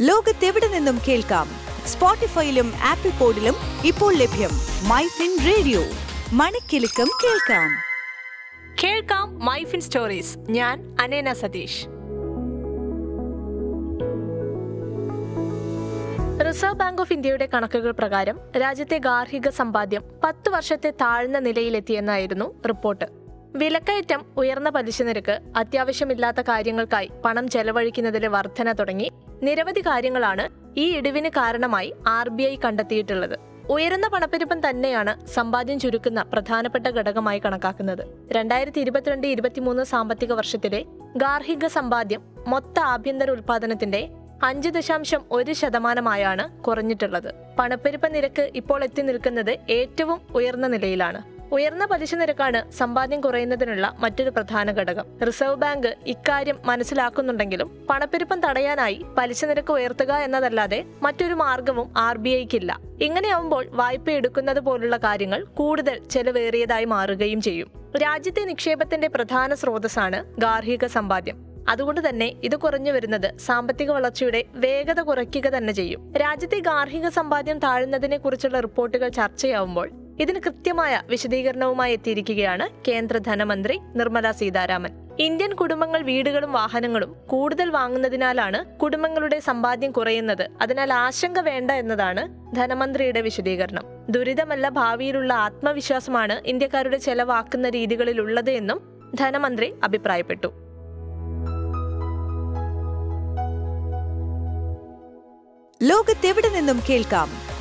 ലോകത്തെവിടെ നിന്നും കേൾക്കാം? സ്പോട്ടിഫൈയിലും ആപ്പിൾ പോഡിലും ഇപ്പോൾ ലഭ്യം മൈ ഫിൻ റേഡിയോ. മണിക്കെലക്കം കേൾക്കാം. കേൾക്കാം മൈഫിൻ സ്റ്റോറീസ്. ഞാൻ അനേന സതീഷ്. റിസർവ് ബാങ്ക് ഓഫ് ഇന്ത്യയുടെ കണക്കുകൾ പ്രകാരം രാജ്യത്തെ ഗാർഹിക സമ്പാദ്യം പത്ത് വർഷത്തെ താഴ്ന്ന നിലയിലെത്തിയെന്നായിരുന്നു റിപ്പോർട്ട്. വിലക്കയറ്റം ഉയർന്ന പലിശ നിരക്ക് അത്യാവശ്യമില്ലാത്ത കാര്യങ്ങൾക്കായി പണം ചെലവഴിക്കുന്നതിലെ വർധന തുടങ്ങി നിരവധി കാര്യങ്ങളാണ് ഈ ഇടിവിന് കാരണമായി ആർ ബി ഐ കണ്ടെത്തിയിട്ടുള്ളത്. ഉയർന്ന പണപ്പെരുപ്പം തന്നെയാണ് സമ്പാദ്യം ചുരുക്കുന്ന പ്രധാനപ്പെട്ട ഘടകമായി കണക്കാക്കുന്നത്. രണ്ടായിരത്തി ഇരുപത്തിരണ്ട് ഇരുപത്തിമൂന്ന് സാമ്പത്തിക വർഷത്തിലെ ഗാർഹിക സമ്പാദ്യം മൊത്ത ആഭ്യന്തര ഉൽപാദനത്തിന്റെ അഞ്ച് ദശാംശം ഒരു ശതമാനമായാണ് കുറഞ്ഞിട്ടുള്ളത്. പണപ്പെരുപ്പ നിരക്ക് ഇപ്പോൾ എത്തി നിൽക്കുന്നത് ഏറ്റവും ഉയർന്ന നിലയിലാണ്. ഉയർന്ന പലിശ നിരക്കാണ് സമ്പാദ്യം കുറയുന്നതിനുള്ള മറ്റൊരു പ്രധാന ഘടകം. റിസർവ് ബാങ്ക് ഇക്കാര്യം മനസ്സിലാക്കുന്നുണ്ടെങ്കിലും പണപ്പെരുപ്പം തടയാനായി പലിശ നിരക്ക് ഉയർത്തുക എന്നതല്ലാതെ മറ്റൊരു മാർഗവും ആർ ബി ഐക്കില്ല. ഇങ്ങനെയാവുമ്പോൾ വായ്പ എടുക്കുന്നത് പോലുള്ള കാര്യങ്ങൾ കൂടുതൽ ചെലവേറിയതായി മാറുകയും ചെയ്യും. രാജ്യത്തെ നിക്ഷേപത്തിന്റെ പ്രധാന സ്രോതസ്സാണ് ഗാർഹിക സമ്പാദ്യം. അതുകൊണ്ട് തന്നെ ഇത് കുറഞ്ഞു വരുന്നത് സാമ്പത്തിക വളർച്ചയുടെ വേഗത കുറയ്ക്കുക തന്നെ ചെയ്യും. രാജ്യത്തെ ഗാർഹിക സമ്പാദ്യം താഴുന്നതിനെ കുറിച്ചുള്ള റിപ്പോർട്ടുകൾ ചർച്ചയാവുമ്പോൾ ഇതിന് കൃത്യമായ വിശദീകരണവുമായി എത്തിയിരിക്കുകയാണ് കേന്ദ്ര ധനമന്ത്രി നിർമ്മല സീതാരാമൻ. ഇന്ത്യൻ കുടുംബങ്ങൾ വീടുകളും വാഹനങ്ങളും കൂടുതൽ വാങ്ങുന്നതിനാലാണ് കുടുംബങ്ങളുടെ സമ്പാദ്യം കുറയുന്നത്. അതിനാൽ ആശങ്ക വേണ്ട എന്നതാണ് ധനമന്ത്രിയുടെ വിശദീകരണം. ദുരിതമല്ല ഭാവിയിലുള്ള ആത്മവിശ്വാസമാണ് ഇന്ത്യക്കാരുടെ ചെലവാക്കുന്ന രീതികളിലുള്ളത് എന്നും ധനമന്ത്രി അഭിപ്രായപ്പെട്ടു. ലോകത്തെവിടെ നിന്നും കേൾക്കാം?